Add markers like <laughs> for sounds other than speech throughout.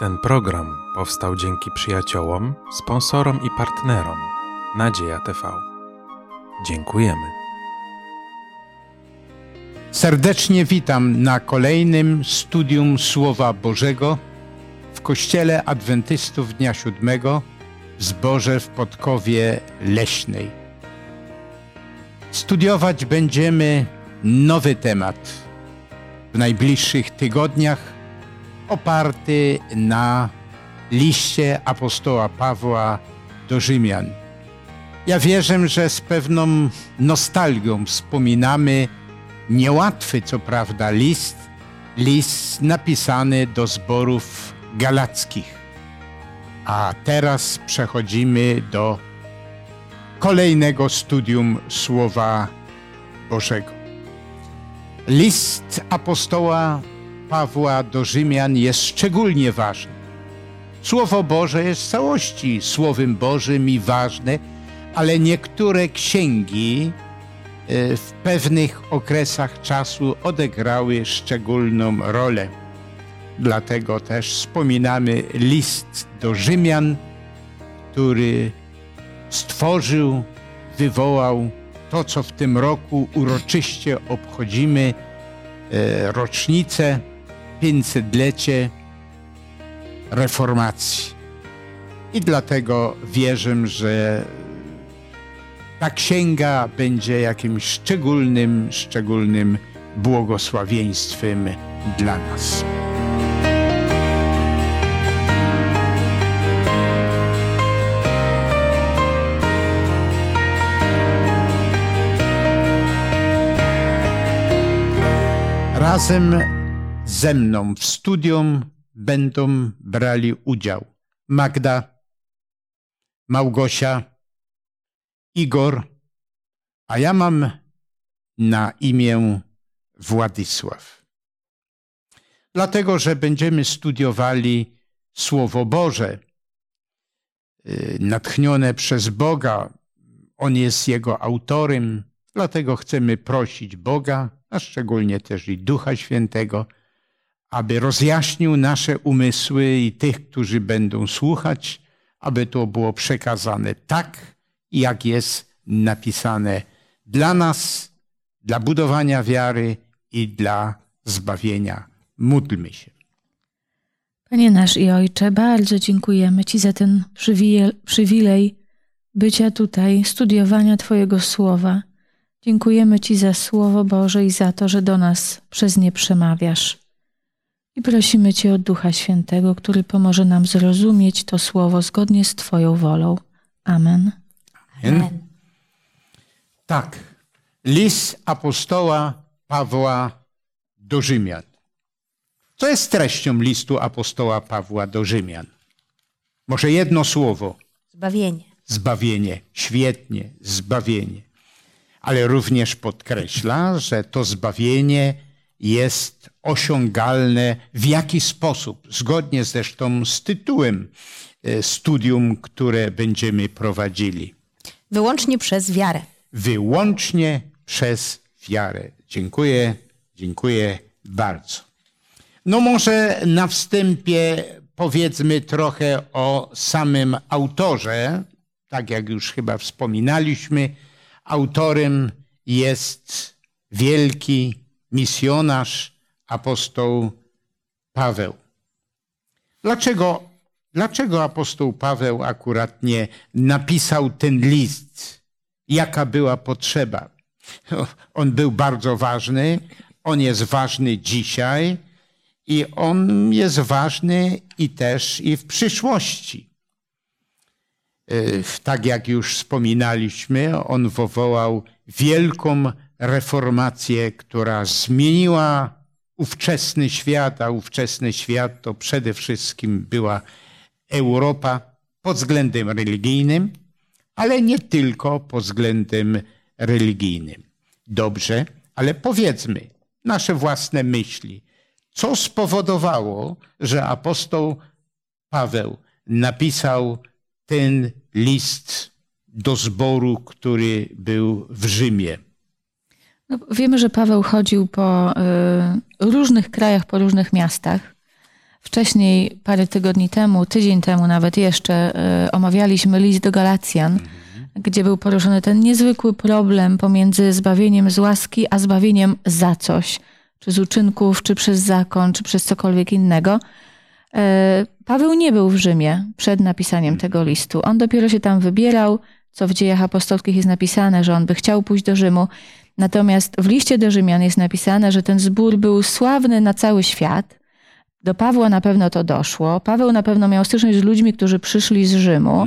Ten program powstał dzięki przyjaciołom, sponsorom i partnerom Nadzieja TV. Dziękujemy. Serdecznie witam na kolejnym studium Słowa Bożego w Kościele Adwentystów Dnia Siódmego w Zborze w Podkowie Leśnej. Studiować będziemy nowy temat w najbliższych tygodniach oparty na liście apostoła Pawła do Rzymian. Ja wierzę, że z pewną nostalgią wspominamy niełatwy, co prawda, list, list napisany do zborów galackich. A teraz przechodzimy do kolejnego studium Słowa Bożego. List apostoła Pawła do Rzymian jest szczególnie ważny. Słowo Boże jest w całości Słowem Bożym i ważne, ale niektóre księgi e, w pewnych okresach czasu odegrały szczególną rolę. Dlatego też wspominamy list do Rzymian, który stworzył, wywołał to, co w tym roku uroczyście obchodzimy, e, rocznicę 500-lecie reformacji. I dlatego wierzę, że ta księga będzie jakimś szczególnym, szczególnym błogosławieństwem dla nas. Razem ze mną w studium będą brali udział Magda, Małgosia, Igor, a ja mam na imię Władysław. Dlatego, że będziemy studiowali Słowo Boże, y, natchnione przez Boga. On jest jego autorem, dlatego chcemy prosić Boga, a szczególnie też i Ducha Świętego, aby rozjaśnił nasze umysły i tych, którzy będą słuchać, aby to było przekazane tak, jak jest napisane dla nas, dla budowania wiary i dla zbawienia. Módlmy się. Panie nasz i Ojcze, bardzo dziękujemy Ci za ten przywilej bycia tutaj, studiowania Twojego słowa. Dziękujemy Ci za Słowo Boże i za to, że do nas przez nie przemawiasz. I prosimy Cię o Ducha Świętego, który pomoże nam zrozumieć to Słowo zgodnie z Twoją wolą. Amen. Amen. Tak. List apostoła Pawła do Rzymian. Co jest treścią listu apostoła Pawła do Rzymian? Może jedno słowo. Zbawienie. Zbawienie. Świetnie, zbawienie. Ale również podkreśla, że to zbawienie jest osiągalne w jaki sposób, zgodnie zresztą z tytułem e, studium, które będziemy prowadzili. Wyłącznie przez wiarę. Wyłącznie przez wiarę. Dziękuję, dziękuję bardzo. No może na wstępie powiedzmy trochę o samym autorze. Tak jak już chyba wspominaliśmy, autorem jest wielki misjonarz, apostoł Paweł. Dlaczego, dlaczego apostoł Paweł akurat nie napisał ten list? Jaka była potrzeba? On był bardzo ważny, on jest ważny dzisiaj i on jest ważny i też i w przyszłości. E, tak jak już wspominaliśmy, on wywołał wielką reformację, która zmieniła ówczesny świat, a ówczesny świat to przede wszystkim była Europa pod względem religijnym, ale nie tylko pod względem religijnym. Dobrze, ale powiedzmy nasze własne myśli. Co spowodowało, że apostoł Paweł napisał ten list do zboru, który był w Rzymie? No, wiemy, że Paweł chodził po y, różnych krajach, po różnych miastach. Wcześniej, parę tygodni temu, tydzień temu nawet jeszcze, y, omawialiśmy list do Galacjan, gdzie był poruszony ten niezwykły problem pomiędzy zbawieniem z łaski, a zbawieniem za coś, czy z uczynków, czy przez zakon, czy przez cokolwiek innego. E, Paweł nie był w Rzymie przed napisaniem tego listu. On dopiero się tam wybierał, co w dziejach apostolskich jest napisane, że on by chciał pójść do Rzymu. Natomiast w liście do Rzymian jest napisane, że ten zbór był sławny na cały świat. Do Pawła na pewno to doszło. Paweł na pewno miał styczność z ludźmi, którzy przyszli z Rzymu.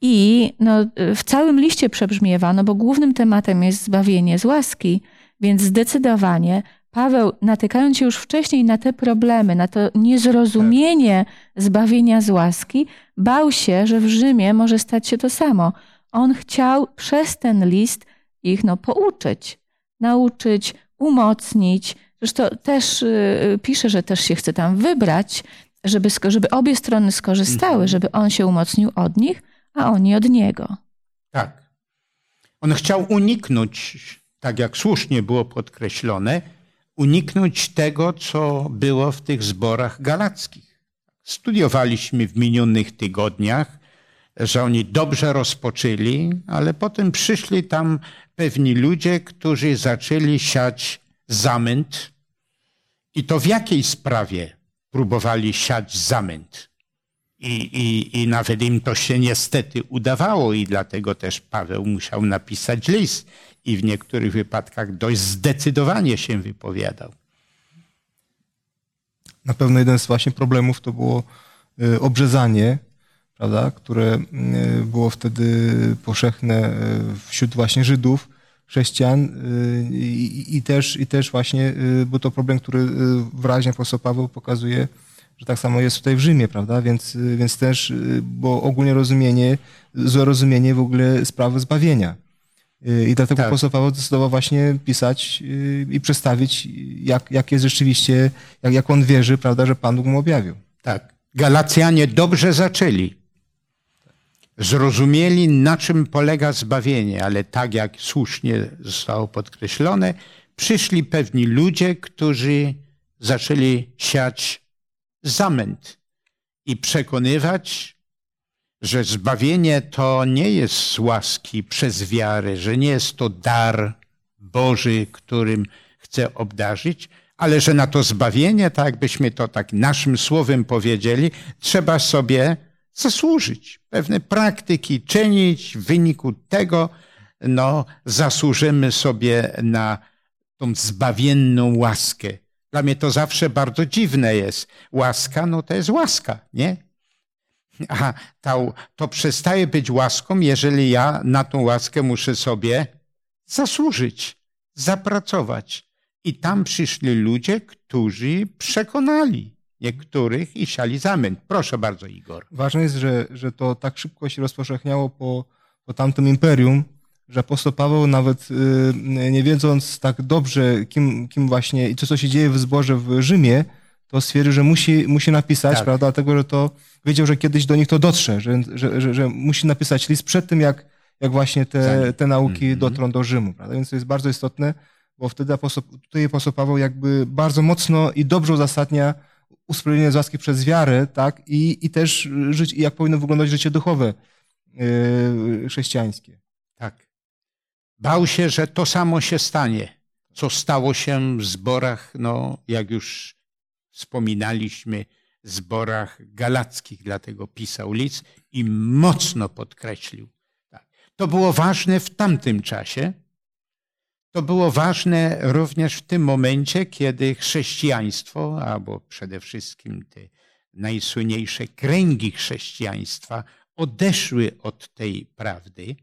I no, w całym liście przebrzmiewa, no bo głównym tematem jest zbawienie z łaski, więc zdecydowanie Paweł, natykając się już wcześniej na te problemy, na to niezrozumienie zbawienia z łaski, bał się, że w Rzymie może stać się to samo. On chciał przez ten list ich no, pouczyć, nauczyć, umocnić. Zresztą też y, pisze, że też się chce tam wybrać, żeby, żeby obie strony skorzystały, Mhm. żeby on się umocnił od nich, a oni od niego. Tak. On chciał uniknąć, tak jak słusznie było podkreślone, uniknąć tego, co było w tych zborach galackich. Studiowaliśmy w minionych tygodniach, że oni dobrze rozpoczęli, ale potem przyszli tam pewni ludzie, którzy zaczęli siać zamęt. I to w jakiej sprawie próbowali siać zamęt? I, i, I nawet im to się niestety udawało, i dlatego też Paweł musiał napisać list i w niektórych wypadkach dość zdecydowanie się wypowiadał. Na pewno jeden z właśnie problemów to było y, obrzezanie, prawda, które y, było wtedy powszechne y, wśród właśnie Żydów, chrześcijan y, i, i, też, i też właśnie był to problem, który wyraźnie apostoł Paweł pokazuje, że tak samo jest tutaj w Rzymie, prawda, więc, więc też, bo ogólnie rozumienie, złe rozumienie w ogóle sprawy zbawienia. I dlatego Tak. apostoł Paweł zdecydował właśnie pisać i przedstawić, jak, jak jest rzeczywiście, jak, jak on wierzy, prawda, że Pan Bóg mu objawił. Tak. Galacjanie dobrze zaczęli. Zrozumieli, na czym polega zbawienie, ale tak jak słusznie zostało podkreślone, przyszli pewni ludzie, którzy zaczęli siać zamęt i przekonywać, że zbawienie to nie jest z łaski przez wiarę, że nie jest to dar Boży, którym chce obdarzyć, ale że na to zbawienie, tak jakbyśmy to tak naszym słowem powiedzieli, trzeba sobie zasłużyć, pewne praktyki czynić, w wyniku tego no, zasłużymy sobie na tą zbawienną łaskę. Dla mnie to zawsze bardzo dziwne jest. Łaska, no to jest łaska, nie? A to, to przestaje być łaską, jeżeli ja na tą łaskę muszę sobie zasłużyć, zapracować. I tam przyszli ludzie, którzy przekonali niektórych i siali zamęt. Proszę bardzo, Igor. Ważne jest, że, że to tak szybko się rozpowszechniało po, po tamtym imperium, że apostoł Paweł nawet y, nie wiedząc tak dobrze, kim, kim właśnie i co, co się dzieje w zborze w Rzymie, to stwierdził, że musi, musi napisać, Tak. prawda, dlatego, że to wiedział, że kiedyś do nich to dotrze, że, że, że, że musi napisać list przed tym, jak, jak właśnie te, te nauki Mhm. dotrą do Rzymu, prawda, więc to jest bardzo istotne, bo wtedy apostoł, tutaj apostoł Paweł jakby bardzo mocno i dobrze uzasadnia usprawiedliwienie z łaski przez wiarę, tak, i, i też żyć, i jak powinno wyglądać życie duchowe yy, chrześcijańskie. Tak. Bał się, że to samo się stanie, co stało się w zborach, no jak już wspominaliśmy, zborach galackich, dlatego pisał list i mocno podkreślił. Tak. To było ważne w tamtym czasie. To było ważne również w tym momencie, kiedy chrześcijaństwo, albo przede wszystkim te najsłynniejsze kręgi chrześcijaństwa odeszły od tej prawdy.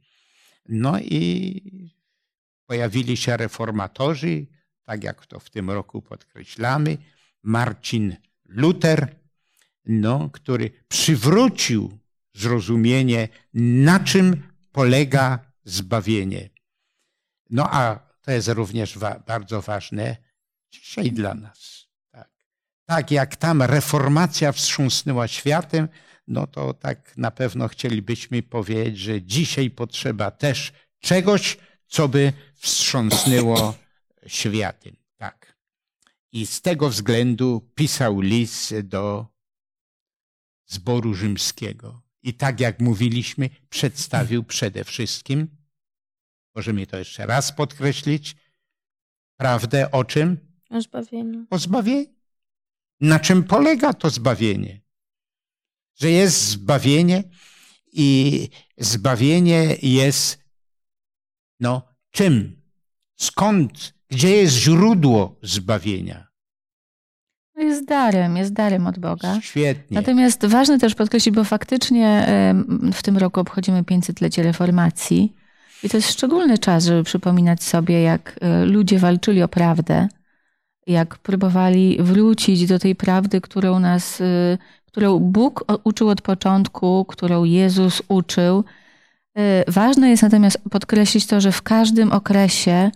No i pojawili się reformatorzy, tak jak to w tym roku podkreślamy, Marcin Luther, no, który przywrócił zrozumienie, na czym polega zbawienie. No a to jest również wa- bardzo ważne dzisiaj dla nas. Tak. tak jak tam reformacja wstrząsnęła światem, no to tak na pewno chcielibyśmy powiedzieć, że dzisiaj potrzeba też czegoś, co by wstrząsnęło światem. Tak. I z tego względu pisał list do zboru rzymskiego. I tak jak mówiliśmy, przedstawił przede wszystkim, możemy to jeszcze raz podkreślić, prawdę o czym? O zbawieniu. O zbawieniu. Na czym polega to zbawienie? Że jest zbawienie i zbawienie jest, no, czym? Skąd? Gdzie jest źródło zbawienia? No jest darem, jest darem od Boga. Świetnie. Natomiast ważne też podkreślić, bo faktycznie w tym roku obchodzimy 500-lecie reformacji i to jest szczególny czas, żeby przypominać sobie, jak e, ludzie walczyli o prawdę, jak próbowali wrócić do tej prawdy, którą nas, e, którą Bóg uczył od początku, którą Jezus uczył. E, Ważne jest natomiast podkreślić to, że w każdym okresie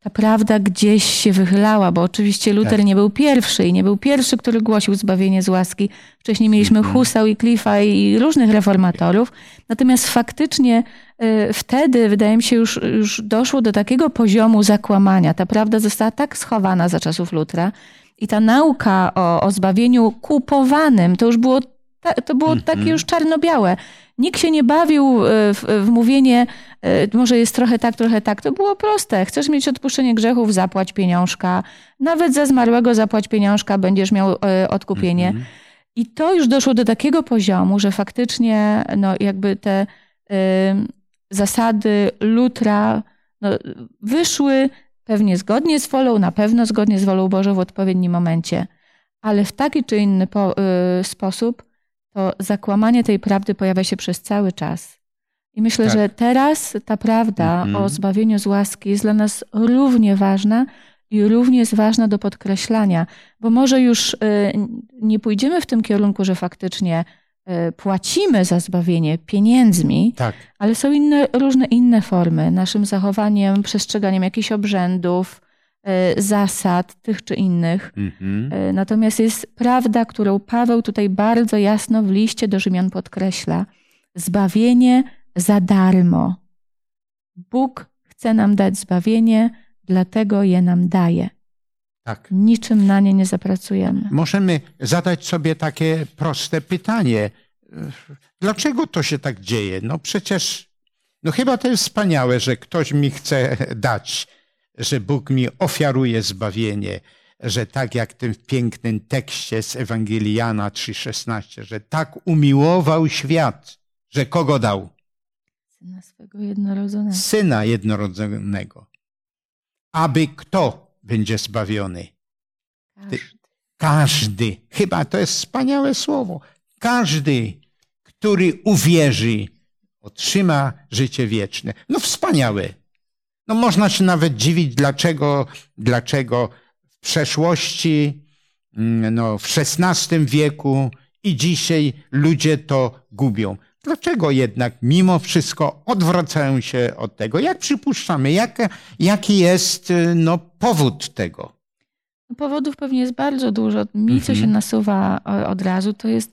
ta prawda gdzieś się wychylała, bo oczywiście Luter Tak. nie był pierwszy i nie był pierwszy, który głosił zbawienie z łaski. Wcześniej mieliśmy Mhm. Husał i Cliffa i różnych reformatorów. Natomiast faktycznie y, wtedy, wydaje mi się, już, już doszło do takiego poziomu zakłamania. Ta prawda została tak schowana za czasów Lutra i ta nauka o, o zbawieniu kupowanym, to już było, ta, to było Mhm. takie już czarno-białe. Nikt się nie bawił y, w, w mówienie, y, może jest trochę tak, trochę tak. To było proste. Chcesz mieć odpuszczenie grzechów, zapłać pieniążka. Nawet za zmarłego zapłać pieniążka, będziesz miał odkupienie. Mhm. I to już doszło do takiego poziomu, że faktycznie no, jakby te y, zasady Lutra no, wyszły pewnie zgodnie z wolą, na pewno zgodnie z wolą Bożą w odpowiednim momencie, ale w taki czy inny po, y, sposób to zakłamanie tej prawdy pojawia się przez cały czas. I myślę, Tak. że teraz ta prawda Mhm. o zbawieniu z łaski jest dla nas równie ważna i równie jest ważna do podkreślania, bo może już y, nie pójdziemy w tym kierunku, że faktycznie y, płacimy za zbawienie pieniędzmi, Tak. ale są inne, różne inne formy, naszym zachowaniem, przestrzeganiem jakichś obrzędów, zasad tych czy innych. Mhm. Y, Natomiast jest prawda, którą Paweł tutaj bardzo jasno w liście do Rzymian podkreśla. Zbawienie za darmo. Bóg chce nam dać zbawienie, dlatego je nam daje. Tak. Niczym na nie nie zapracujemy. Możemy zadać sobie takie proste pytanie. Dlaczego to się tak dzieje? No przecież, no chyba to jest wspaniałe, że ktoś mi chce dać, że Bóg mi ofiaruje zbawienie, że tak jak w tym pięknym tekście z Ewangelii Jana 3,16, że tak umiłował świat, że kogo dał? Syna swego jednorodzonego. Syna jednorodzonego. Aby kto będzie zbawiony? Każdy. Każdy, chyba to jest wspaniałe słowo, każdy, który uwierzy, otrzyma życie wieczne. No wspaniałe. No można się nawet dziwić, dlaczego, dlaczego w przeszłości, mm, no w XVI wieku i dzisiaj ludzie to gubią. Dlaczego jednak mimo wszystko odwracają się od tego? Jak przypuszczamy? Jak, jaki jest y, no, powód tego? No, Powodów pewnie jest bardzo dużo. Mi, co Mhm. się nasuwa o- od razu, to jest,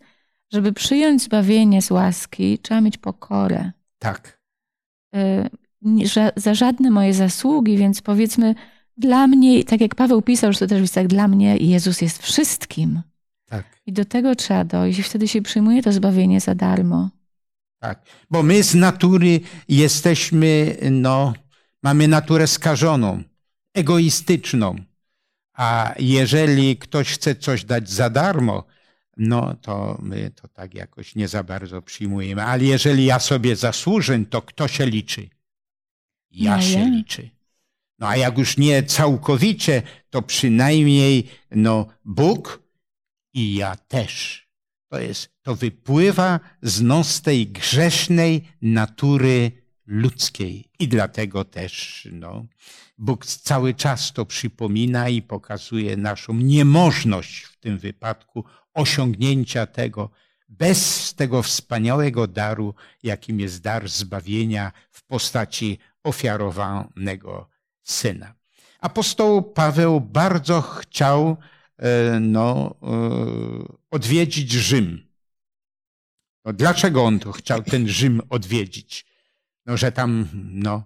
żeby przyjąć zbawienie z łaski, trzeba mieć pokorę. Tak. Że za żadne moje zasługi, więc powiedzmy, dla mnie, tak jak Paweł pisał, że to też jest tak, dla mnie Jezus jest wszystkim. Tak, I do tego trzeba dojść i wtedy się przyjmuje to zbawienie za darmo. tak. Bo my z natury jesteśmy, no, mamy naturę skażoną, egoistyczną. A jeżeli ktoś chce coś dać za darmo, no to my to tak jakoś nie za bardzo przyjmujemy. Ale jeżeli ja sobie zasłużę, to kto się liczy? Ja No się liczy. No a jak już nie całkowicie, to przynajmniej no Bóg i ja też. To jest, to wypływa z nos tej grzesznej natury ludzkiej. I dlatego też, no, Bóg cały czas to przypomina i pokazuje naszą niemożność w tym wypadku osiągnięcia tego bez tego wspaniałego daru, jakim jest dar zbawienia w postaci ofiarowanego syna. Apostoł Paweł bardzo chciał e, no, e, odwiedzić Rzym. No, dlaczego on to chciał ten Rzym odwiedzić? No, że tam no,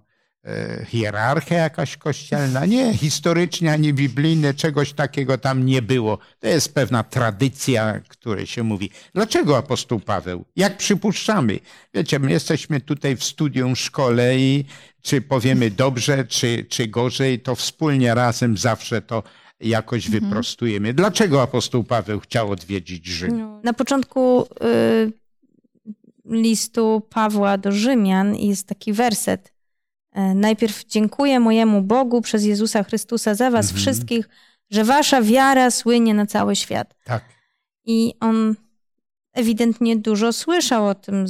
hierarchia jakaś kościelna. Nie, historycznie ani biblijne, czegoś takiego tam nie było. To jest pewna tradycja, której się mówi. Dlaczego apostoł Paweł? Jak przypuszczamy? Wiecie, my jesteśmy tutaj w studium, szkole i czy powiemy dobrze, czy, czy gorzej, to wspólnie razem zawsze to jakoś Mhm. wyprostujemy. Dlaczego apostoł Paweł chciał odwiedzić Rzym? Na początku y, listu Pawła do Rzymian jest taki werset. E, Najpierw dziękuję mojemu Bogu przez Jezusa Chrystusa za was Mhm. wszystkich, że wasza wiara słynie na cały świat. Tak. I on ewidentnie dużo słyszał o tym,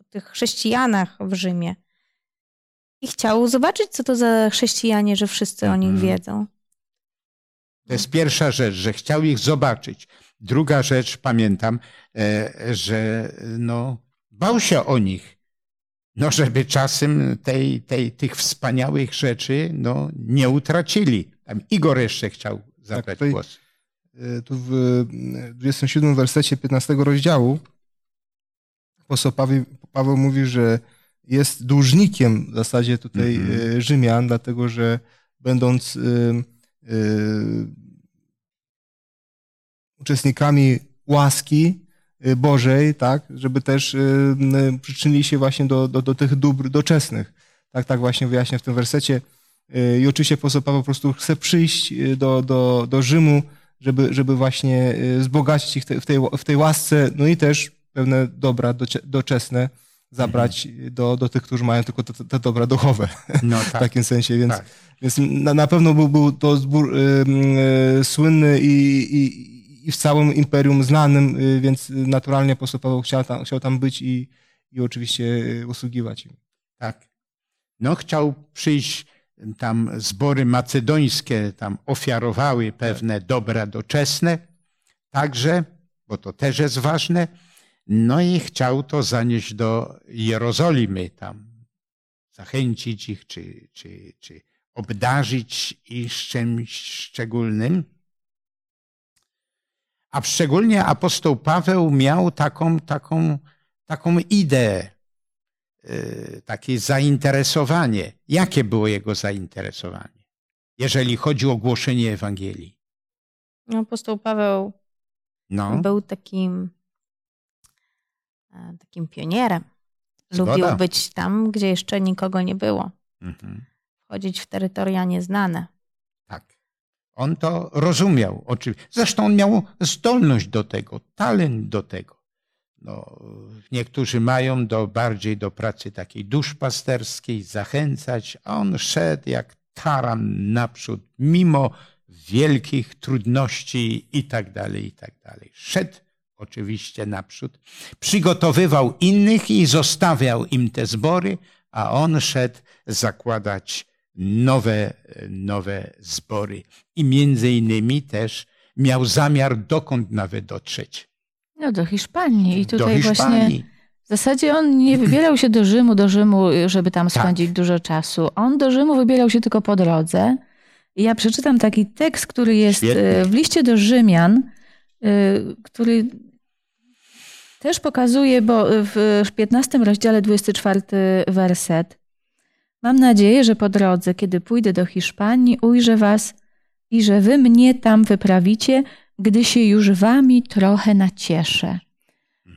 o tych chrześcijanach w Rzymie. I chciał zobaczyć, co to za chrześcijanie, że wszyscy o nich Mhm. wiedzą. To jest pierwsza rzecz, że chciał ich zobaczyć. Druga rzecz, pamiętam, e, że no, bał się o nich. No, żeby czasem tej, tej, tych wspaniałych rzeczy no, nie utracili. Tam Igor jeszcze chciał zabrać tutaj- głos. Y, Tu w y, 27 wersecie 15 rozdziału apostoł Paweł, Paweł mówi, że jest dłużnikiem w zasadzie tutaj y, Rzymian, dlatego że będąc y, y, uczestnikami łaski Bożej, tak, żeby też y, y, przyczynili się właśnie do, do, do tych dóbr doczesnych. Tak, tak właśnie wyjaśnia w tym wersecie. Y, I oczywiście apostoł Paweł po prostu chce przyjść y, do, do, do Rzymu, żeby, żeby właśnie y, wzbogacić ich w tej, w tej łasce, no i też pewne dobra doczesne zabrać do, do tych, którzy mają tylko te, te dobra duchowe No <laughs> w tak, takim sensie, więc, tak. więc na, na pewno był, był to zbór y, y, słynny i, i, i w całym imperium znanym, y, więc naturalnie apostoł Paweł chciał tam, chciał tam być i, i oczywiście y, usługiwać im. tak. No, chciał przyjść, tam zbory macedońskie tam ofiarowały pewne dobra doczesne, także, bo to też jest ważne, no i chciał to zanieść do Jerozolimy, tam zachęcić ich, czy, czy, czy obdarzyć ich czymś szczególnym. A szczególnie apostoł Paweł miał taką, taką, taką ideę, y, takie zainteresowanie. Jakie było jego zainteresowanie, jeżeli chodzi o głoszenie Ewangelii? No, Apostoł Paweł No, był takim, e, takim pionierem. Zgoda. Lubił być tam, gdzie jeszcze nikogo nie było. mhm. Wchodzić w terytoria nieznane. tak. On to rozumiał. Oczywiście. Zresztą on miał zdolność do tego, talent do tego. No, niektórzy mają do, bardziej do pracy takiej duszpasterskiej, zachęcać, a on szedł jak taran naprzód, mimo wielkich trudności i tak dalej, i tak dalej. Szedł oczywiście naprzód, przygotowywał innych i zostawiał im te zbory, a on szedł zakładać nowe, nowe zbory. I między innymi też miał zamiar dokąd nawet dotrzeć. No do Hiszpanii. I tutaj właśnie Hiszpanii. w zasadzie on nie wybierał się do Rzymu, do Rzymu, żeby tam Tak. spędzić dużo czasu. On do Rzymu wybierał się tylko po drodze. I ja przeczytam taki tekst, który jest Świetnie. e, w liście do Rzymian, e, który też pokazuje, bo w 15 rozdziale 24 werset. Mam nadzieję, że po drodze, kiedy pójdę do Hiszpanii, ujrzę was i że wy mnie tam wyprawicie, gdy się już wami trochę nacieszę.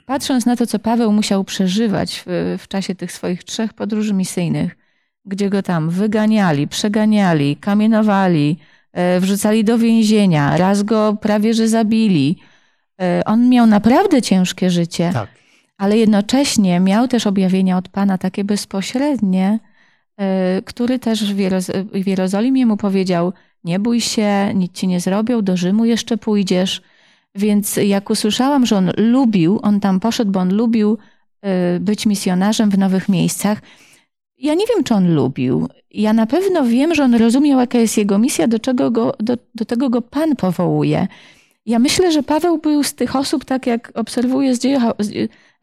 Patrząc na to, co Paweł musiał przeżywać w, w czasie tych swoich trzech podróży misyjnych, gdzie go tam wyganiali, przeganiali, kamienowali, e, wrzucali do więzienia, raz go prawie że zabili. E, On miał naprawdę ciężkie życie, Tak. ale jednocześnie miał też objawienia od Pana takie bezpośrednie, który też w, Jeroz- w Jerozolimie mu powiedział: Nie bój się, nic ci nie zrobią, do Rzymu jeszcze pójdziesz. Więc jak usłyszałam, że on lubił, on tam poszedł, bo on lubił e, być misjonarzem w nowych miejscach. Ja nie wiem, czy on lubił. Ja na pewno wiem, że on rozumiał, jaka jest jego misja, do, czego go, do, do tego go Pan powołuje. Ja myślę, że Paweł był z tych osób, tak jak obserwuję z dziejów,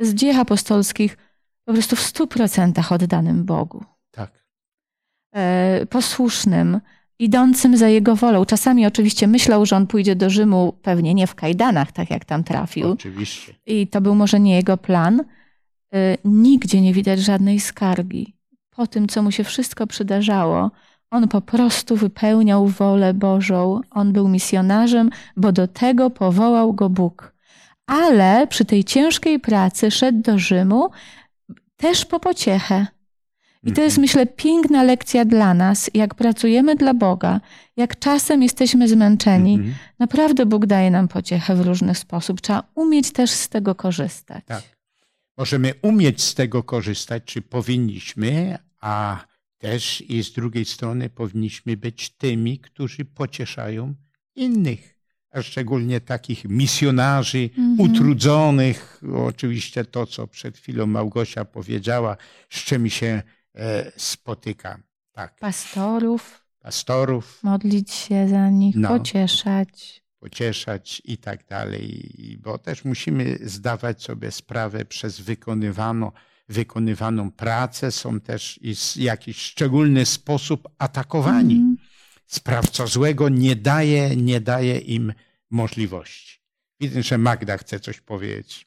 z, apostolskich, po prostu w stu procentach oddanym Bogu. E, posłusznym, idącym za jego wolą. Czasami oczywiście myślał, że on pójdzie do Rzymu pewnie nie w kajdanach, tak jak tam trafił. Oczywiście. I to był może nie jego plan. E, Nigdzie nie widać żadnej skargi. po tym, co mu się wszystko przydarzało, on po prostu wypełniał wolę Bożą. On był misjonarzem, bo do tego powołał go Bóg. Ale przy tej ciężkiej pracy szedł do Rzymu też po pociechę. I to jest, myślę, piękna lekcja dla nas, jak pracujemy dla Boga, jak czasem jesteśmy zmęczeni. Mhm. Naprawdę Bóg daje nam pociechę w różny sposób. Trzeba umieć też z tego korzystać. Tak. Możemy umieć z tego korzystać, czy powinniśmy, a też i z drugiej strony powinniśmy być tymi, którzy pocieszają innych, a szczególnie takich misjonarzy Mhm. utrudzonych. Oczywiście to, co przed chwilą Małgosia powiedziała, z czym się e, spotyka. Tak, Pastorów, pastorów, modlić się za nich, No. pocieszać. pocieszać i tak dalej, bo też musimy zdawać sobie sprawę przez wykonywano, wykonywaną pracę, są też i w jakiś szczególny sposób atakowani. Mhm. Sprawca złego nie daje, nie daje im możliwości. Widzę, że Magda chce coś powiedzieć.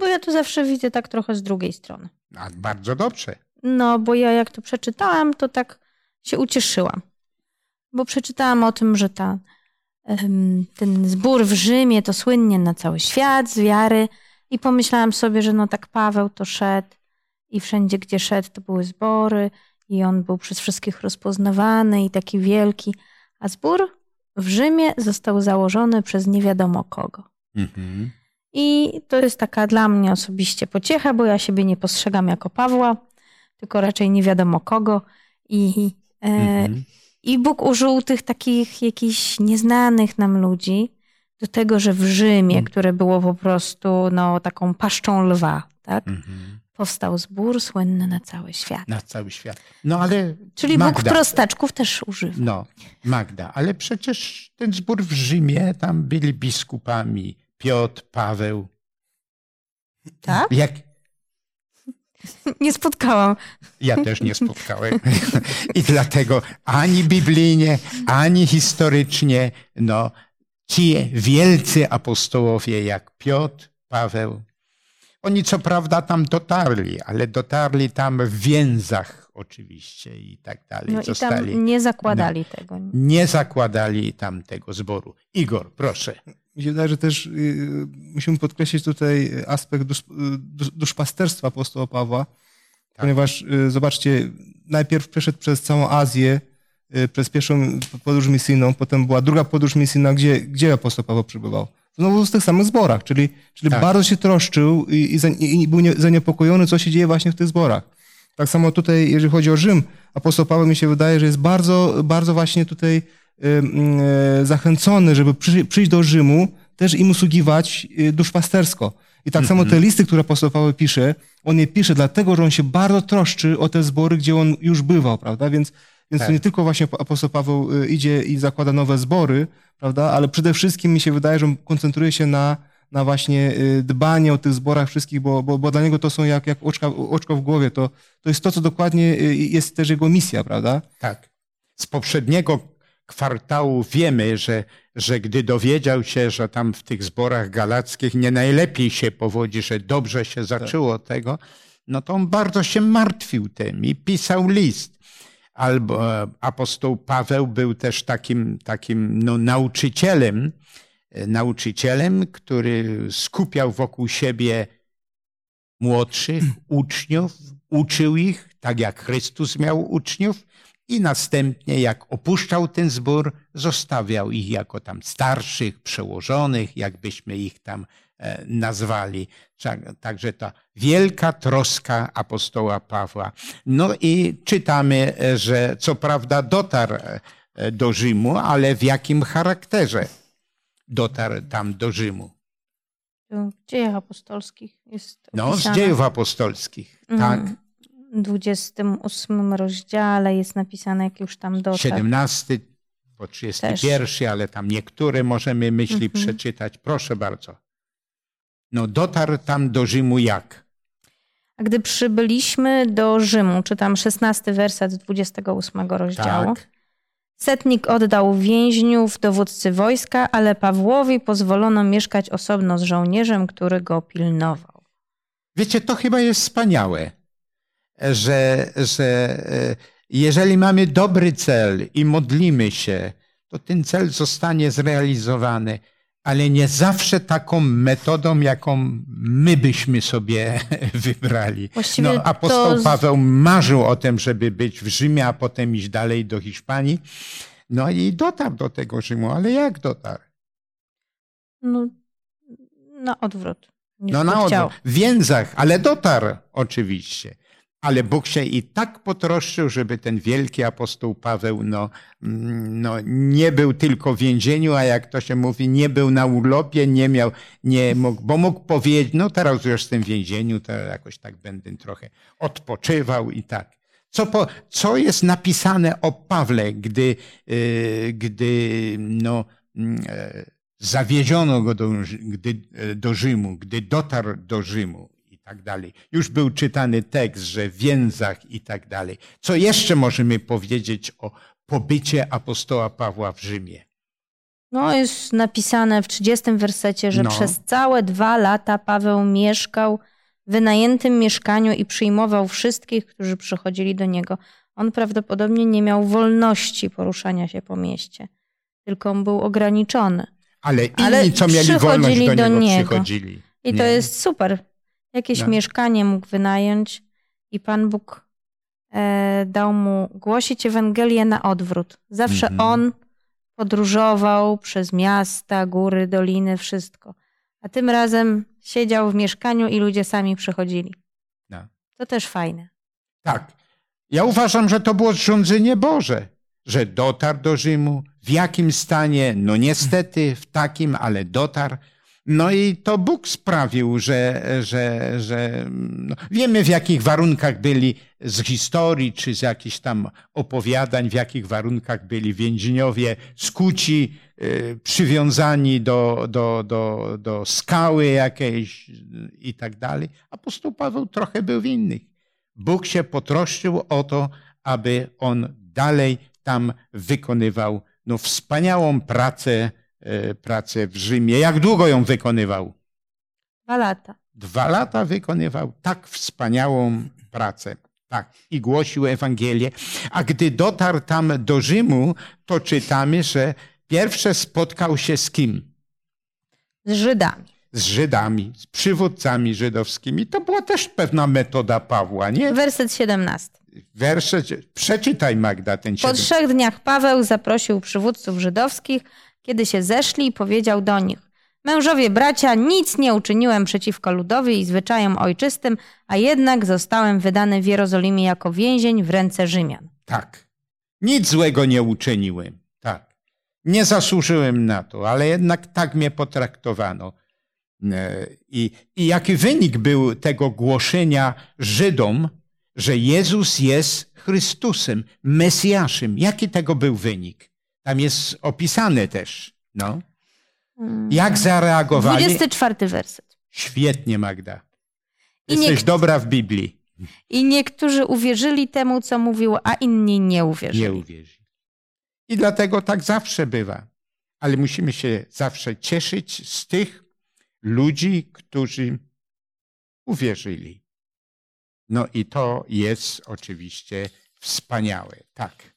Bo ja to zawsze widzę tak trochę z drugiej strony. A bardzo dobrze. No, bo ja jak to przeczytałam, to tak się ucieszyłam. Bo przeczytałam o tym, że ta, ten zbór w Rzymie to słynnie na cały świat z wiary. I pomyślałam sobie, że no tak Paweł to szedł i wszędzie, gdzie szedł, to były zbory i on był przez wszystkich rozpoznawany i taki wielki. A zbór w Rzymie został założony przez nie wiadomo kogo. Mhm. I to jest taka dla mnie osobiście pociecha, bo ja siebie nie postrzegam jako Pawła, tylko raczej nie wiadomo kogo. I, e, Mhm. I Bóg użył tych takich jakichś nieznanych nam ludzi do tego, że w Rzymie, Mhm. które było po prostu no, taką paszczą lwa, tak, Mhm. powstał zbór słynny na cały świat. Na cały świat. No ale Czyli Bóg Magda, prostaczków też używa. No, Magda, ale przecież ten zbór w Rzymie, tam byli biskupami Piotr, Paweł. Tak? Jak, <laughs> Nie spotkałam. ja też nie spotkałem. <laughs> I dlatego ani biblijnie, ani historycznie, no, ci wielcy apostołowie jak Piotr, Paweł, oni co prawda tam dotarli, ale dotarli tam w więzach oczywiście i tak dalej. No i Zostali, tam nie zakładali tego. nie zakładali tam tego zboru. Igor, proszę. Mi się wydaje, że też y, musimy podkreślić tutaj aspekt dusz, y, dusz, duszpasterstwa apostoła Pawła, ponieważ y, zobaczcie, najpierw przeszedł przez całą Azję, y, przez pierwszą podróż misyjną, potem była druga podróż misyjna, gdzie, gdzie apostoł Paweł przebywał? Znowu w tych samych zborach, czyli, czyli Tak. bardzo się troszczył i, i, i był nie, zaniepokojony, co się dzieje właśnie w tych zborach. Tak samo tutaj, jeżeli chodzi o Rzym, apostoł Paweł mi się wydaje, że jest bardzo, bardzo właśnie tutaj zachęcony, żeby przy, przyjść do Rzymu, też im usługiwać y, duszpastersko. I tak samo te listy, które apostoł Paweł pisze, on je pisze dlatego, że on się bardzo troszczy o te zbory, gdzie on już bywał, prawda? Więc, więc to Tak. nie tylko właśnie apostoł Paweł y, idzie i zakłada nowe zbory, prawda? Ale przede wszystkim mi się wydaje, że on koncentruje się na, na właśnie y, dbanie o tych zborach wszystkich, bo, bo, bo dla niego to są jak, jak oczka, oczko w głowie. To, to jest to, co dokładnie y, jest też jego misja, prawda? Tak. Z poprzedniego kwartału wiemy, że, że gdy dowiedział się, że tam w tych zborach galackich nie najlepiej się powodzi, że dobrze się zaczęło tego, no to on bardzo się martwił tym i pisał list. Albo e, apostoł Paweł był też takim, takim no, nauczycielem, e, nauczycielem, który skupiał wokół siebie młodszych uczniów, uczył ich, tak jak Chrystus miał uczniów, i następnie, jak opuszczał ten zbór, zostawiał ich jako tam starszych, przełożonych, jakbyśmy ich tam e, nazwali. Tak- Także ta wielka troska apostoła Pawła. No i czytamy, e, że co prawda dotarł e, do Rzymu, ale w jakim charakterze dotarł tam do Rzymu? W dziejach apostolskich jest No, z opisane. dziejów apostolskich, tak. Mm, W 28 rozdziale jest napisane, jak już tam dotarł. 17 po 31, ale tam niektóre możemy myśli Mhm. przeczytać. Proszę bardzo. No dotarł tam do Rzymu jak? A gdy przybyliśmy do Rzymu, czytam 16 werset z 28 rozdziału. Tak. Setnik oddał więźniów dowódcy wojska, ale Pawłowi pozwolono mieszkać osobno z żołnierzem, który go pilnował. Wiecie, to chyba jest wspaniałe. Że, że e, jeżeli mamy dobry cel i modlimy się, to ten cel zostanie zrealizowany, ale nie zawsze taką metodą, jaką my byśmy sobie <laughs> wybrali. Właściwie No, apostoł to Paweł marzył o tym, żeby być w Rzymie, a potem iść dalej do Hiszpanii. No i dotarł do tego Rzymu, ale jak dotarł? No, na odwrót. No na odwrót. W więzach, ale dotarł oczywiście. Ale Bóg się i tak potroszczył, żeby ten wielki apostoł Paweł no, mm, no, nie był tylko w więzieniu, a jak to się mówi, nie był na urlopie, nie miał, nie mógł, bo mógł powiedzieć, no teraz już w więzieniu, to jakoś tak będę trochę odpoczywał i tak. Co, po, co jest napisane o Pawle, gdy, yy, gdy no, zawieziono go do, gdy, e, do Rzymu, gdy dotarł do Rzymu tak dalej. Już był czytany tekst, że w więzach i tak dalej. Co jeszcze możemy powiedzieć o pobycie apostoła Pawła w Rzymie? No, jest napisane w 30 wersecie, że No. przez całe dwa lata Paweł mieszkał w wynajętym mieszkaniu i przyjmował wszystkich, którzy przychodzili do niego. On prawdopodobnie nie miał wolności poruszania się po mieście, tylko on był ograniczony. Ale inni, Ale co mieli wolność, do do niego, niego. przychodzili. I to Nie. jest super. Jakieś No. mieszkanie mógł wynająć i Pan Bóg e, dał mu głosić Ewangelię na odwrót. Zawsze Mhm. on podróżował przez miasta, góry, doliny, wszystko. A tym razem siedział w mieszkaniu i ludzie sami przychodzili. No. To też fajne. Tak. Ja uważam, że to było zrządzenie Boże, że dotarł do Rzymu. W jakim stanie? No niestety w takim, ale dotarł. No i to Bóg sprawił, że, że, że no, wiemy w jakich warunkach byli z historii, czy z jakichś tam opowiadań, w jakich warunkach byli więźniowie skuci, y, przywiązani do, do, do, do skały jakiejś y, i tak dalej. Apostoł Paweł trochę był w innych. Bóg się potroszczył o to, aby on dalej tam wykonywał no, wspaniałą pracę, pracę w Rzymie. Jak długo ją wykonywał? Dwa lata. Dwa lata wykonywał tak wspaniałą pracę. Tak, i głosił Ewangelię. A gdy dotarł tam do Rzymu, to czytamy, że pierwsze spotkał się z kim? Z Żydami. Z Żydami, z przywódcami żydowskimi. To była też pewna metoda Pawła, nie? Werset 17. Wersze, przeczytaj Magda ten Po siedem. trzech dniach Paweł zaprosił przywódców żydowskich, kiedy się zeszli powiedział do nich: Mężowie bracia, nic nie uczyniłem przeciwko ludowi i zwyczajom ojczystym, a jednak zostałem wydany w Jerozolimie jako więzień w ręce Rzymian. Tak. Nic złego nie uczyniłem. Tak. Nie zasłużyłem na to, ale jednak tak mnie potraktowano. E, I, I jaki wynik był tego głoszenia Żydom, że Jezus jest Chrystusem, Mesjaszem? Jaki tego był wynik? Tam jest opisane też. No. Jak zareagowali? 24 werset. Świetnie, Magda. Jesteś dobra w Biblii. I niektórzy uwierzyli temu, co mówił, a inni nie uwierzyli. nie uwierzy. I dlatego tak zawsze bywa. Ale musimy się zawsze cieszyć z tych ludzi, którzy uwierzyli. No i to jest oczywiście wspaniałe. Tak.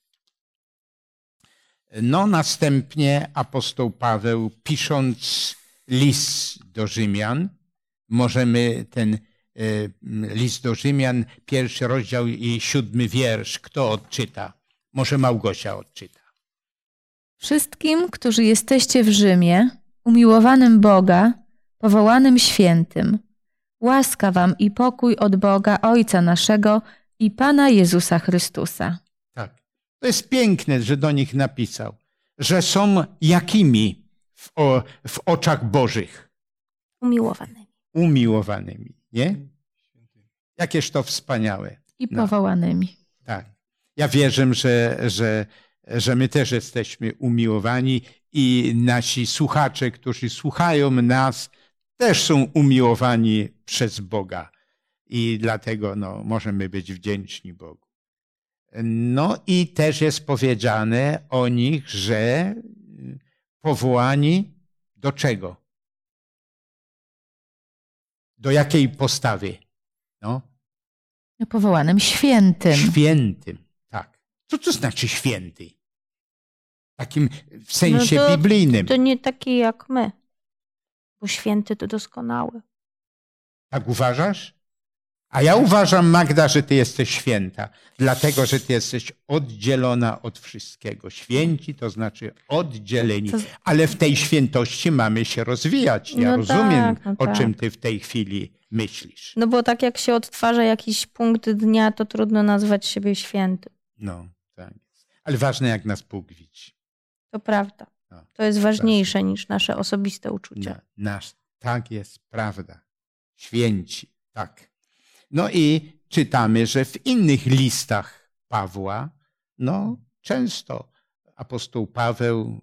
No, następnie apostoł Paweł, pisząc list do Rzymian, możemy ten e, list do Rzymian, pierwszy rozdział i siódmy wiersz, kto odczyta? Może Małgosia odczyta. Wszystkim, którzy jesteście w Rzymie, umiłowanym Boga, powołanym świętym, łaska wam i pokój od Boga Ojca naszego i Pana Jezusa Chrystusa. To jest piękne, że do nich napisał, że są jakimi w, o, w oczach Bożych? Umiłowanymi. Umiłowanymi, nie? Jakież to wspaniałe. I No. powołanymi. Tak. Ja wierzę, że, że, że my też jesteśmy umiłowani i nasi słuchacze, którzy słuchają nas, też są umiłowani przez Boga. I dlatego no, możemy być wdzięczni Bogu. No i też jest powiedziane o nich, że powołani do czego? Do jakiej postawy? No, Powołanym świętym. Świętym, tak. Co to znaczy święty? W takim w sensie No to- biblijnym. To nie taki jak my, bo święty to doskonały. Tak uważasz? A ja uważam, Magda, że ty jesteś święta, dlatego że ty jesteś oddzielona od wszystkiego. Święci to znaczy oddzieleni, ale w tej świętości mamy się rozwijać. Ja No rozumiem, tak, no o tak. czym ty w tej chwili myślisz. No bo tak jak się odtwarza jakiś punkt dnia, to trudno nazwać siebie świętym. No, tak. jest. Ale ważne, jak nas Bóg widzi. To prawda. No, To jest ważniejsze niż nasze osobiste uczucia. Na, nasz, tak jest prawda. Święci, tak. No i czytamy, że w innych listach Pawła, no często apostoł Paweł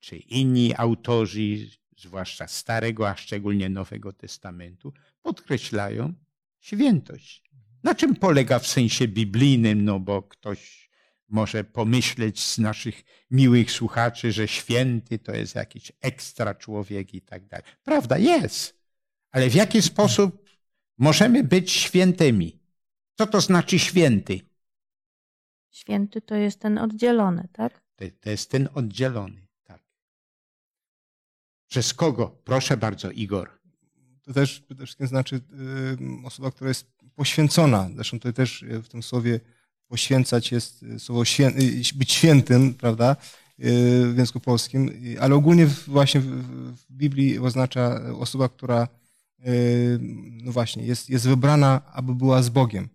czy inni autorzy, zwłaszcza Starego, a szczególnie Nowego Testamentu, podkreślają świętość. Na czym polega w sensie biblijnym, no bo ktoś może pomyśleć z naszych miłych słuchaczy, że święty to jest jakiś ekstra człowiek i tak dalej. Prawda, jest. Ale w jaki sposób możemy być świętymi? Co to znaczy święty? Święty to jest ten oddzielony, tak? To, to jest ten oddzielony. Tak. Przez kogo? Proszę bardzo, Igor. To też przede wszystkim znaczy y, osoba, która jest poświęcona. Zresztą tutaj też y, w tym słowie poświęcać jest y, słowo świę, być świętym, prawda, w języku polskim, ale ogólnie właśnie w, Biblii oznacza osoba, która no właśnie jest, jest wybrana, aby była z Bogiem.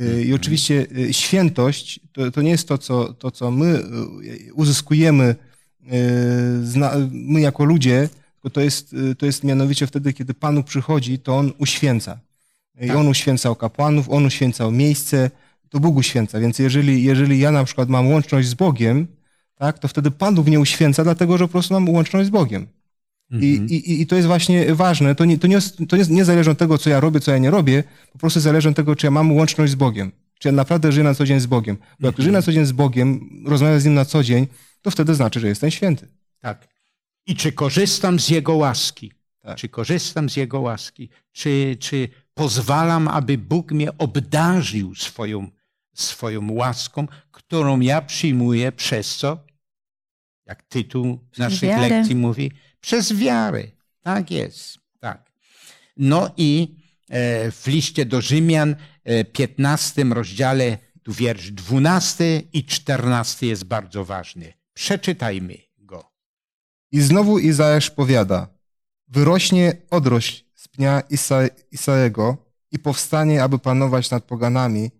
Y, I oczywiście y, świętość to, to nie jest to, co, to, co my uzyskujemy, my jako ludzie, tylko to jest, to jest mianowicie wtedy, kiedy Panu przychodzi, to On uświęca. I Tak. On uświęcał kapłanów, On uświęcał miejsce, to Bóg uświęca. Więc jeżeli, jeżeli ja na przykład mam łączność z Bogiem, tak, to wtedy Pan Bóg mnie uświęca, dlatego że po prostu mam łączność z Bogiem. I, Mhm. i, I to jest właśnie ważne. To, nie, to, nie, to nie, nie zależy od tego, co ja robię, co ja nie robię, po prostu zależy od tego, czy ja mam łączność z Bogiem. Czy ja naprawdę żyję na co dzień z Bogiem. Bo jak żyję na co dzień z Bogiem, rozmawiam z Nim na co dzień, to wtedy znaczy, że jestem święty. Tak. I czy korzystam z Jego łaski? Tak. Czy korzystam z Jego łaski? Czy, czy pozwalam, aby Bóg mnie obdarzył swoją, swoją łaską, którą ja przyjmuję przez co? Jak tytuł naszych wiarę. lekcji mówi, przez wiarę. Tak jest. Tak. No i e, w liście do Rzymian, e, 15 rozdziale, tu wiersz 12 i 14 jest bardzo ważny. Przeczytajmy go. I znowu Izajasz powiada, wyrośnie odrośl z pnia Isa, Isaego i powstanie, aby panować nad poganami.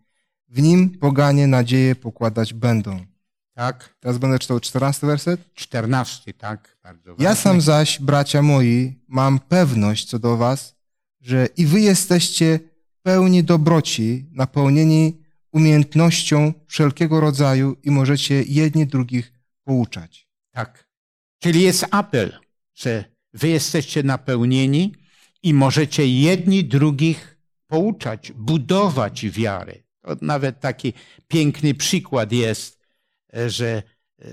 W nim poganie nadzieję pokładać będą. Tak? Teraz będę czytał czternasty werset. 14, tak? Bardzo ważny. Ja sam zaś, bracia moi, mam pewność co do was, że i wy jesteście pełni dobroci, napełnieni umiejętnością wszelkiego rodzaju i możecie jedni drugich pouczać. Tak. Czyli jest apel, że wy jesteście napełnieni i możecie jedni drugich pouczać, budować wiarę. To nawet taki piękny przykład jest, że e,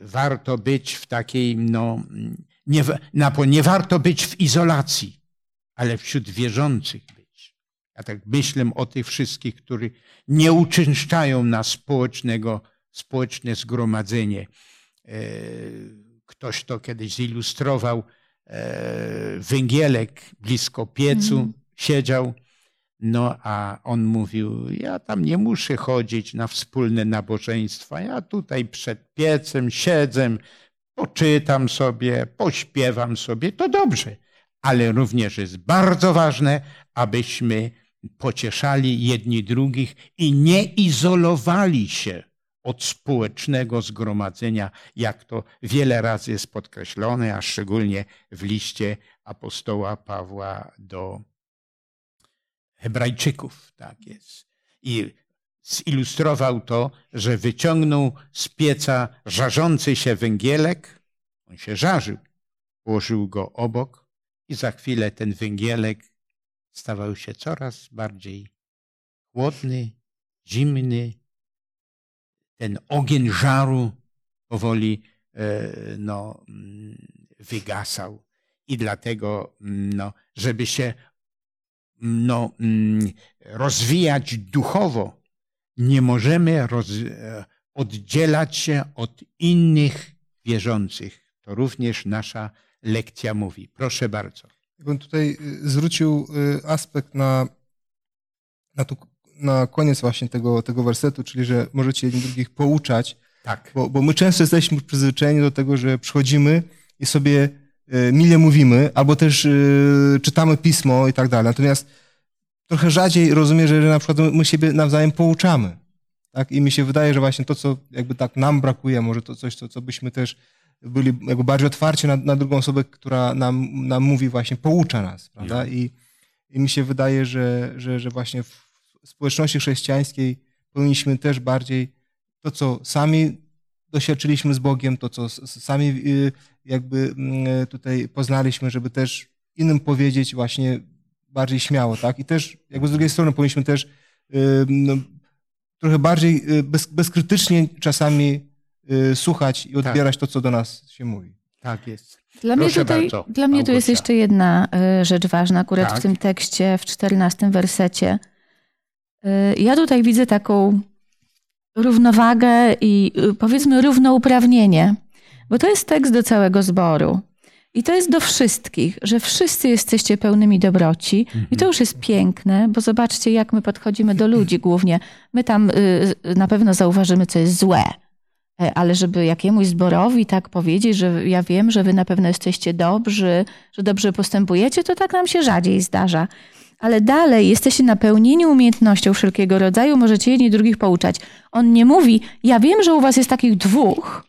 warto być w takiej, no, nie, na, nie warto być w izolacji, ale wśród wierzących być. Ja tak myślę o tych wszystkich, którzy nie uczęszczają na społecznego, społeczne zgromadzenie. E, Ktoś to kiedyś zilustrował. e, Węgielek blisko piecu Mhm. siedział. No a on mówił, ja tam nie muszę chodzić na wspólne nabożeństwa. Ja tutaj przed piecem siedzę, poczytam sobie, pośpiewam sobie. To dobrze. Ale również jest bardzo ważne, abyśmy pocieszali jedni drugich i nie izolowali się od społecznego zgromadzenia, jak to wiele razy jest podkreślone, a szczególnie w liście apostoła Pawła do Hebrajczyków. Tak jest. I zilustrował to, że wyciągnął z pieca żarzący się węgielek, on się żarzył, położył go obok i za chwilę ten węgielek stawał się coraz bardziej chłodny, zimny. Ten ogień żaru powoli e, no, mm, wygasał. I dlatego, mm, no, żeby się no, mm, rozwijać duchowo, nie możemy roz, e, oddzielać się od innych wierzących. To również nasza lekcja mówi. Proszę bardzo. Bym tutaj y, zwrócił y, aspekt na, na, tu, na koniec właśnie tego, tego wersetu, czyli że możecie jedni drugich pouczać, Tak. bo, bo my często jesteśmy przyzwyczajeni do tego, że przychodzimy i sobie mile mówimy, albo też y, czytamy pismo i tak dalej. Natomiast trochę rzadziej rozumiem, że na przykład my siebie nawzajem pouczamy. Tak? I mi się wydaje, że właśnie to, co jakby tak nam brakuje, może to coś, co, co byśmy też byli jakby bardziej otwarci na, na drugą osobę, która nam, nam mówi właśnie, poucza nas, prawda? I, i mi się wydaje, że, że, że właśnie w społeczności chrześcijańskiej powinniśmy też bardziej to, co sami doświadczyliśmy z Bogiem, to, co sami y, jakby mm, tutaj poznaliśmy, żeby też innym powiedzieć właśnie bardziej śmiało, tak? I też jakby z drugiej strony powinniśmy też y, no, trochę bardziej y, bez, bezkrytycznie czasami y, słuchać i odbierać to, co do nas się mówi. Tak jest. Dla mnie tutaj, bardzo, dla mnie tu jest jeszcze jedna rzecz ważna, akurat Tak. w tym tekście, w czternastym wersecie. Ja tutaj widzę taką równowagę i powiedzmy równouprawnienie, bo to jest tekst do całego zboru. I to jest do wszystkich, że wszyscy jesteście pełnymi dobroci. I to już jest piękne, bo zobaczcie, jak my podchodzimy do ludzi głównie. My tam y, na pewno zauważymy, co jest złe. E, Ale żeby jakiemuś zborowi tak powiedzieć, że ja wiem, że wy na pewno jesteście dobrzy, że dobrze postępujecie, to tak nam się rzadziej zdarza. Ale dalej jesteście napełnieni umiejętnością wszelkiego rodzaju, możecie jedni drugich pouczać. On nie mówi, ja wiem, że u was jest takich dwóch,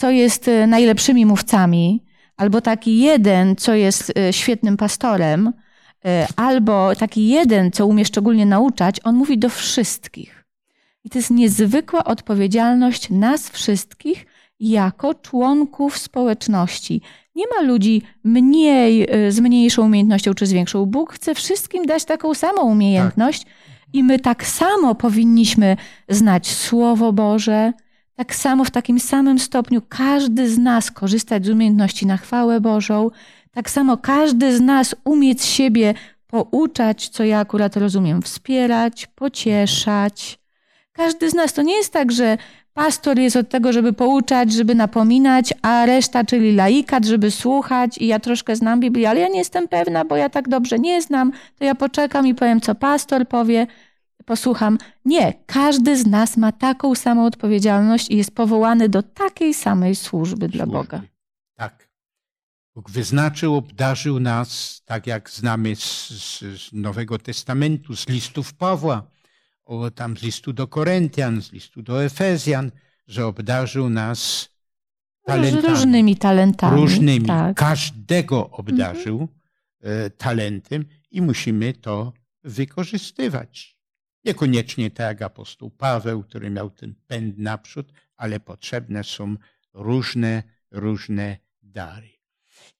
co jest e, najlepszymi mówcami, albo taki jeden, co jest e, świetnym pastorem, e, albo taki jeden, co umie szczególnie nauczać. On mówi do wszystkich. I to jest niezwykła odpowiedzialność nas wszystkich jako członków społeczności. Nie ma ludzi mniej, z mniejszą umiejętnością czy z większą. Bóg chce wszystkim dać taką samą umiejętność i my tak samo powinniśmy znać Słowo Boże, tak samo w takim samym stopniu każdy z nas korzystać z umiejętności na chwałę Bożą, tak samo każdy z nas umieć siebie pouczać, co ja akurat rozumiem, wspierać, pocieszać. Każdy z nas to nie jest tak, że pastor jest od tego, żeby pouczać, żeby napominać, a reszta, czyli laikat, żeby słuchać. I ja troszkę znam Biblię, ale ja nie jestem pewna, bo ja tak dobrze nie znam, to ja poczekam i powiem, co pastor powie, posłucham. Nie, każdy z nas ma taką samą odpowiedzialność i jest powołany do takiej samej służby dla służby. Boga. Tak. Bóg wyznaczył, obdarzył nas, tak jak znamy z, z, Nowego Testamentu, z listów Pawła, o, tam z listu do Koryntian, z listu do Efezjan, że obdarzył nas talentami. Różnymi talentami. różnymi. Tak. Każdego obdarzył e, talentem i musimy to wykorzystywać. Niekoniecznie tak jak apostoł Paweł, który miał ten pęd naprzód, ale potrzebne są różne, różne dary.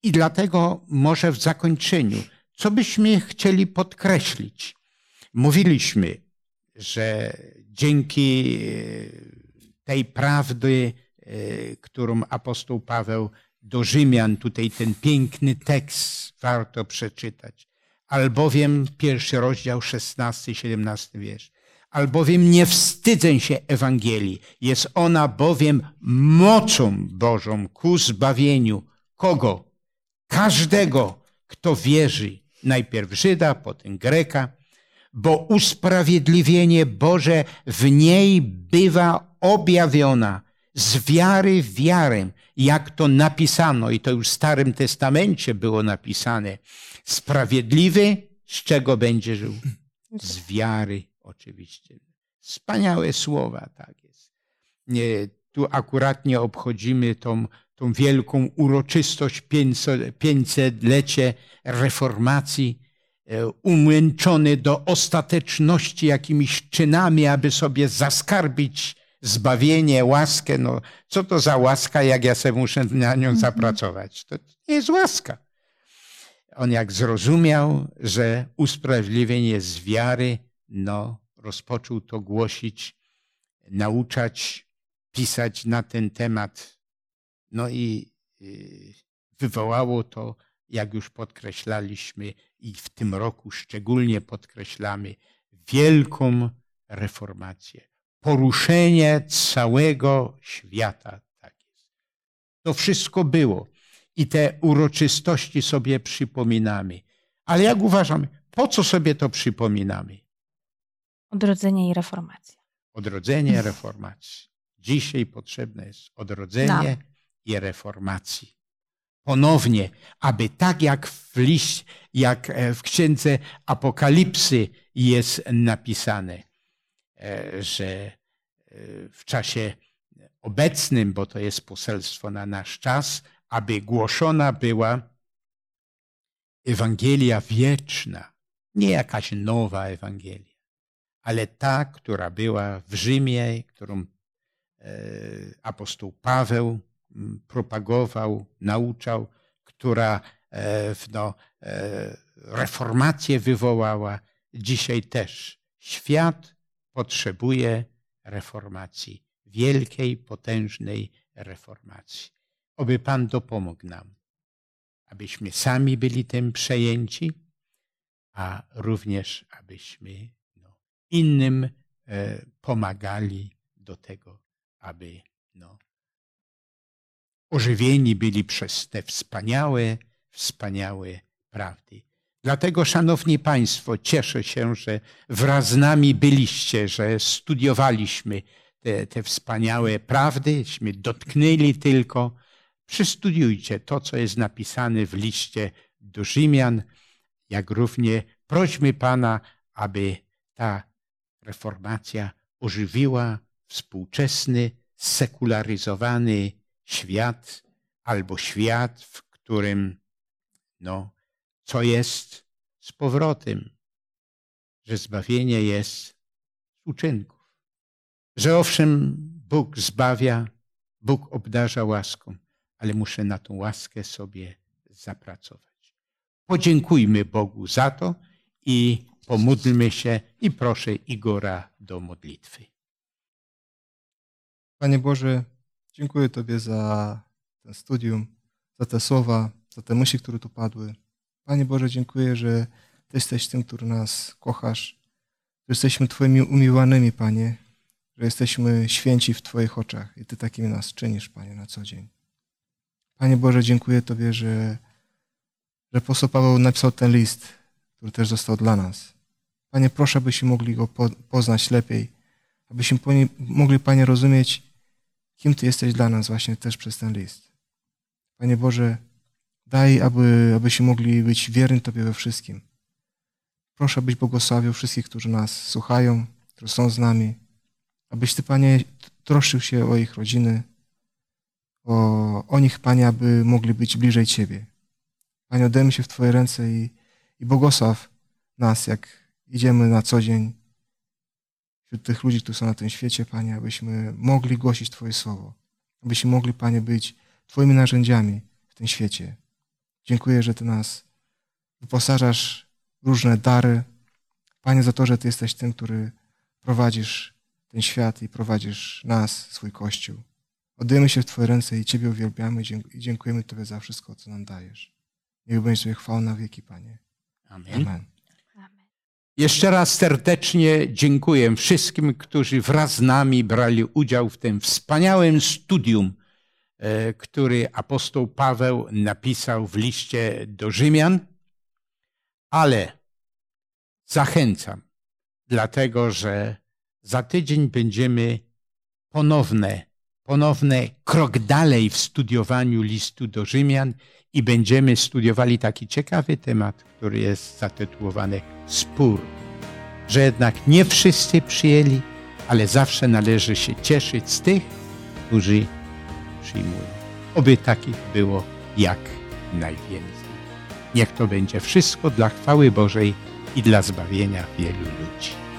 I dlatego może w zakończeniu, co byśmy chcieli podkreślić? Mówiliśmy, że dzięki e, tej prawdy, e, którą apostoł Paweł do Rzymian, tutaj ten piękny tekst warto przeczytać. Albowiem, pierwszy rozdział, 16, 17 wiersz. Albowiem nie wstydzę się Ewangelii. Jest ona bowiem mocą Bożą ku zbawieniu. Kogo? Każdego, kto wierzy. Najpierw Żyda, potem Greka. Bo usprawiedliwienie Boże w niej bywa objawiona z wiary w wiarę, jak to napisano, i to już w Starym Testamencie było napisane. Sprawiedliwy z czego będzie żył? Z wiary, oczywiście. Wspaniałe słowa, tak jest. Nie, tu akuratnie obchodzimy tą, tą wielką uroczystość 500-lecie reformacji, e, umęczony do ostateczności jakimiś czynami, aby sobie zaskarbić zbawienie, łaskę. No, co to za łaska, jak ja sobie muszę na nią zapracować? To nie jest łaska. On jak zrozumiał, że usprawiedliwienie jest z wiary, no, rozpoczął to głosić, nauczać, pisać na ten temat. No i y, wywołało to jak już podkreślaliśmy i w tym roku szczególnie podkreślamy, wielką reformację. Poruszenie całego świata. Tak. To wszystko było i te uroczystości sobie przypominamy. Ale jak uważamy, po co sobie to przypominamy? Odrodzenie i reformacja. Odrodzenie, reformacji. Dzisiaj potrzebne jest odrodzenie No. i reformacji. Ponownie, aby tak jak w liść, jak e, w księdze Apokalipsy jest napisane, e, że e, w czasie obecnym, bo to jest poselstwo na nasz czas, aby głoszona była Ewangelia wieczna, nie jakaś nowa Ewangelia, ale ta, która była w Rzymie, którą e, apostoł Paweł m, propagował, nauczał, która e, no, e, reformację wywołała. Dzisiaj też świat potrzebuje reformacji, wielkiej, potężnej reformacji. Oby Pan dopomógł nam, abyśmy sami byli tym przejęci, a również abyśmy no, innym e, pomagali do tego, aby no, ożywieni byli przez te wspaniałe, wspaniałe prawdy. Dlatego, Szanowni Państwo, cieszę się, że wraz z nami byliście, że studiowaliśmy te, te wspaniałe prawdyśmy dotknęli tylko. Przystudiujcie to, co jest napisane w liście do Rzymian, jak równie prośmy Pana, aby ta reformacja ożywiła współczesny, sekularyzowany świat, albo świat, w którym, no, co jest z powrotem, że zbawienie jest z uczynków. Że owszem, Bóg zbawia, Bóg obdarza łaską, ale muszę na tą łaskę sobie zapracować. Podziękujmy Bogu za to i pomódlmy się i proszę Igora do modlitwy. Panie Boże, dziękuję Tobie za ten studium, za te słowa, za te myśli, które tu padły. Panie Boże, dziękuję, że Ty jesteś tym, który nas kochasz, że jesteśmy Twoimi umiłanymi, Panie, że jesteśmy święci w Twoich oczach i Ty takimi nas czynisz, Panie, na co dzień. Panie Boże, dziękuję Tobie, że, że apostoł Paweł napisał ten list, który też został dla nas. Panie, proszę, abyśmy mogli go po, poznać lepiej, abyśmy mogli, Panie, rozumieć, kim Ty jesteś dla nas właśnie też przez ten list. Panie Boże, daj, aby, abyśmy mogli być wierni Tobie we wszystkim. Proszę, abyś błogosławił wszystkich, którzy nas słuchają, którzy są z nami, abyś Ty, Panie, troszczył się o ich rodziny, o, o nich, Panie, aby mogli być bliżej Ciebie. Panie, oddajmy się w Twoje ręce i, i błogosław nas, jak idziemy na co dzień wśród tych ludzi, którzy są na tym świecie, Panie, abyśmy mogli głosić Twoje słowo, abyśmy mogli, Panie, być Twoimi narzędziami w tym świecie. Dziękuję, że Ty nas wyposażasz w różne dary. Panie, za to, że Ty jesteś tym, który prowadzisz ten świat i prowadzisz nas, swój Kościół. Oddajemy się w Twoje ręce i Ciebie uwielbiamy i dziękujemy Tobie za wszystko, co nam dajesz. Niech będzie sobie chwała na wieki, Panie. Amen. Amen. Amen. Jeszcze raz serdecznie dziękuję wszystkim, którzy wraz z nami brali udział w tym wspaniałym studium, e, który apostoł Paweł napisał w liście do Rzymian. Ale zachęcam, dlatego że za tydzień będziemy ponowne, ponowne krok dalej w studiowaniu listu do Rzymian i będziemy studiowali taki ciekawy temat, który jest zatytułowany Spór. Że jednak nie wszyscy przyjęli, ale zawsze należy się cieszyć z tych, którzy przyjmują. Oby takich było jak najwięcej. Niech to będzie wszystko dla chwały Bożej i dla zbawienia wielu ludzi.